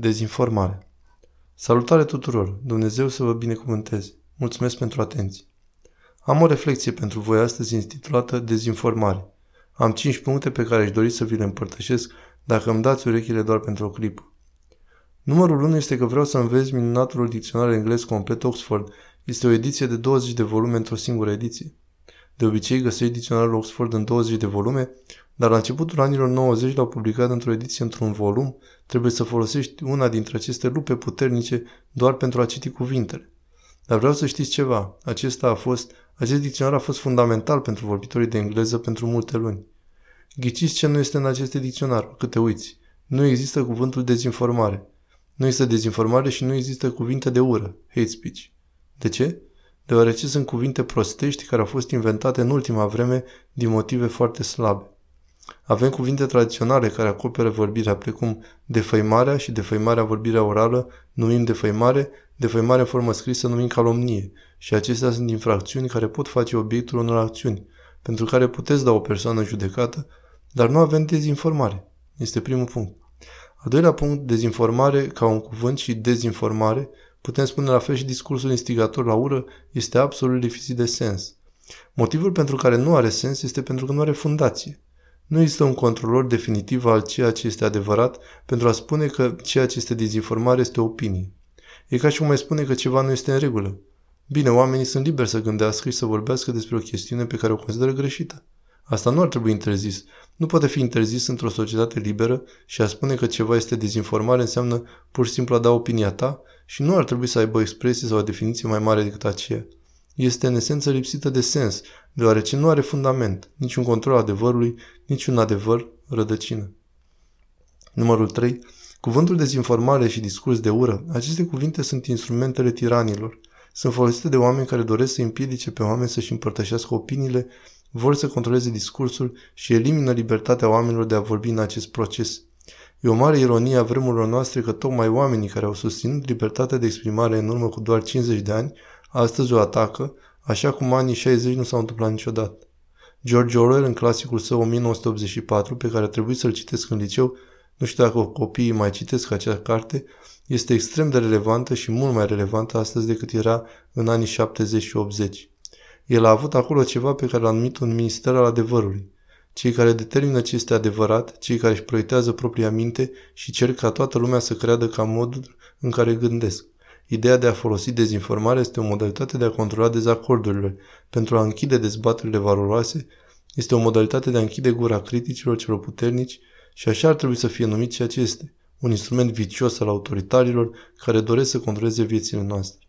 Dezinformare Salutare tuturor! Dumnezeu să vă binecuvânteze! Mulțumesc pentru atenție! Am o reflexie pentru voi astăzi intitulată Dezinformare. Am 5 puncte pe care aș dori să vi le împărtășesc dacă îmi dați urechile doar pentru o clipă. Numărul 1 este că vreau să înveți minunatul dicționar englez complet Oxford. Este o ediție de 20 de volume într-o singură ediție. De obicei găsești dicționarul Oxford în 20 de volume, dar la începutul anilor 90 l-au publicat într-o ediție într-un volum, trebuie să folosești una dintre aceste lupe puternice doar pentru a citi cuvintele. Dar vreau să știți ceva, acesta a fost, acest dicționar a fost fundamental pentru vorbitorii de engleză pentru multe luni. Ghiciți ce nu este în aceste dicționar, câte uiți. Nu există cuvântul dezinformare. Nu există dezinformare și nu există cuvinte de ură, hate speech. De ce? Deoarece sunt cuvinte prostești care au fost inventate în ultima vreme din motive foarte slabe. Avem cuvinte tradiționale care acoperă vorbirea, precum defăimarea și defăimarea vorbirea orală numim defăimare, defăimare în formă scrisă numim calomnie și acestea sunt infracțiuni care pot face obiectul unor acțiuni, pentru care puteți da o persoană judecată, dar nu avem dezinformare. Este primul punct. Al doilea punct, dezinformare ca un cuvânt și dezinformare, putem spune la fel și discursul instigator la ură, este absolut lipsit de sens. Motivul pentru care nu are sens este pentru că nu are fundație. Nu există un controlor definitiv al ceea ce este adevărat pentru a spune că ceea ce este dezinformare este opinie. E ca și cum mai spune că ceva nu este în regulă. Bine, oamenii sunt liberi să gândească și să vorbească despre o chestiune pe care o consideră greșită. Asta nu ar trebui interzis. Nu poate fi interzis într-o societate liberă și a spune că ceva este dezinformare înseamnă pur și simplu a da opinia ta și nu ar trebui să aibă o expresie sau o definiție mai mare decât aceea. Este în esență lipsită de sens, deoarece nu are fundament, niciun control adevărului, niciun adevăr, rădăcină. Numărul 3. Cuvântul dezinformare și discurs de ură, aceste cuvinte sunt instrumentele tiranilor. Sunt folosite de oameni care doresc să împiedice pe oameni să-și împărtășească opiniile, vor să controleze discursul și elimină libertatea oamenilor de a vorbi în acest proces. E o mare ironie a vremurilor noastre că tocmai oamenii care au susținut libertatea de exprimare în urmă cu doar 50 de ani, astăzi o atacă, așa cum anii 60 nu s-au întâmplat niciodată. George Orwell, în clasicul său 1984, pe care trebuie să-l citesc în liceu, nu știu dacă copiii mai citesc acea carte, este extrem de relevantă și mult mai relevantă astăzi decât era în anii 70 și 80. El a avut acolo ceva pe care l-a numit un minister al adevărului. Cei care determină ce este adevărat, cei care își proiectează propria minte și cer ca toată lumea să creadă ca modul în care gândesc. Ideea de a folosi dezinformare este o modalitate de a controla dezacordurile, pentru a închide dezbaterile valoroase, este o modalitate de a închide gura criticilor celor puternici și așa ar trebui să fie numit ceea ce este, un instrument vicios al autoritarilor care doresc să controleze viețile noastre.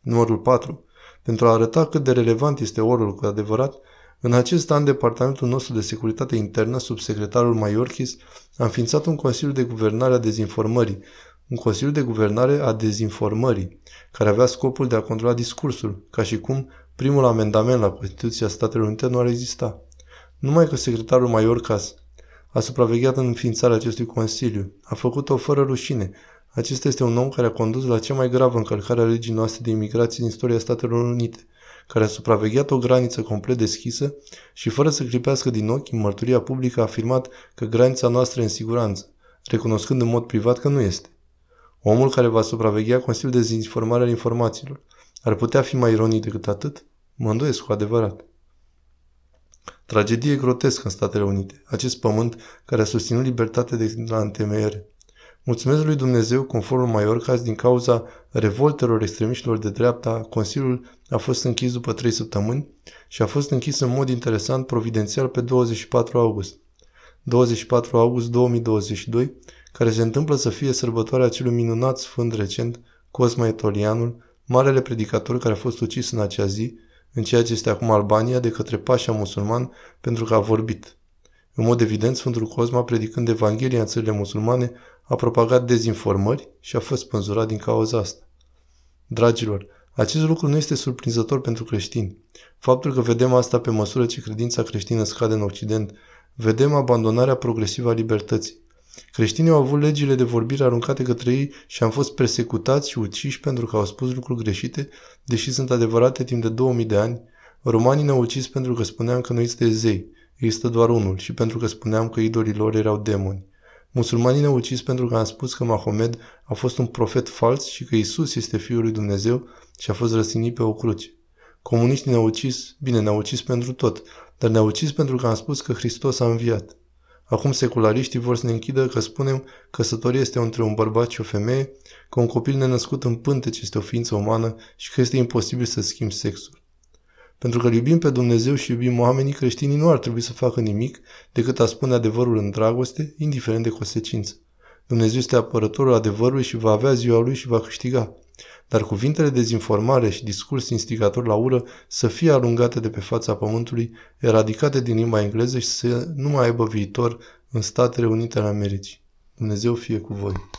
Numărul 4. Pentru a arăta cât de relevant este orul cu adevărat, în acest an, Departamentul nostru de Securitate Internă, sub secretarul Maiorchis, a înființat un Consiliu de Guvernare a Dezinformării, un Consiliu de Guvernare a Dezinformării, care avea scopul de a controla discursul, ca și cum primul amendament la Constituția Statelor Unite nu ar exista. Numai că secretarul Maiorcas a supravegheat în înființarea acestui Consiliu. A făcut-o fără rușine. Acesta este un om care a condus la cea mai gravă încălcare a legii noastre de imigrație din istoria Statelor Unite, care a supravegheat o graniță complet deschisă și fără să clipească din ochi, în mărturia publică a afirmat că granița noastră e în siguranță, recunoscând în mod privat că nu este. Omul care va supraveghea Consiliul de Dezinformare al Informațiilor. Ar putea fi mai ironic decât atât? Mă îndoiesc cu adevărat. Tragedie grotescă în Statele Unite. Acest pământ care a susținut libertatea de la întemeiere. Mulțumesc lui Dumnezeu, conform Maiorcas, din cauza revoltelor extremiștilor de dreapta, Consiliul a fost închis după trei săptămâni și a fost închis în mod interesant providențial pe 24 august. 24 august 2022, care se întâmplă să fie sărbătoarea acelui minunat sfânt recent, Cosma Etolianul, marele predicator care a fost ucis în acea zi, în ceea ce este acum Albania, de către pașa musulman pentru că a vorbit. În mod evident, Sfântul Cosma, predicând Evanghelia în țările musulmane, a propagat dezinformări și a fost spânzurat din cauza asta. Dragilor, acest lucru nu este surprinzător pentru creștini. Faptul că vedem asta pe măsură ce credința creștină scade în Occident, vedem abandonarea progresivă a libertății. Creștinii au avut legile de vorbire aruncate către ei și am fost persecutați și uciși pentru că au spus lucruri greșite, deși sunt adevărate timp de 2000 de ani. Romanii ne-au ucis pentru că spuneam că nu există zei, există doar unul și pentru că spuneam că idolii lor erau demoni. Musulmanii ne-au ucis pentru că am spus că Mahomed a fost un profet fals și că Isus este Fiul lui Dumnezeu și a fost răstignit pe o cruce. Comuniștii ne-au ucis, bine, ne-au ucis pentru tot, dar ne-au ucis pentru că am spus că Hristos a înviat. Acum seculariștii vor să ne închidă că spunem că căsătoria este între un bărbat și o femeie, că un copil nenăscut în pântece este o ființă umană și că este imposibil să schimbi sexul. Pentru că iubim pe Dumnezeu și iubim oamenii, creștinii nu ar trebui să facă nimic decât a spune adevărul în dragoste, indiferent de consecință. Dumnezeu este apărătorul adevărului și va avea ziua lui și va câștiga. Dar cuvintele de dezinformare și discurs instigator la ură să fie alungate de pe fața pământului, eradicate din limba engleză și să nu mai aibă viitor în Statele Unite ale Americii. Dumnezeu fie cu voi!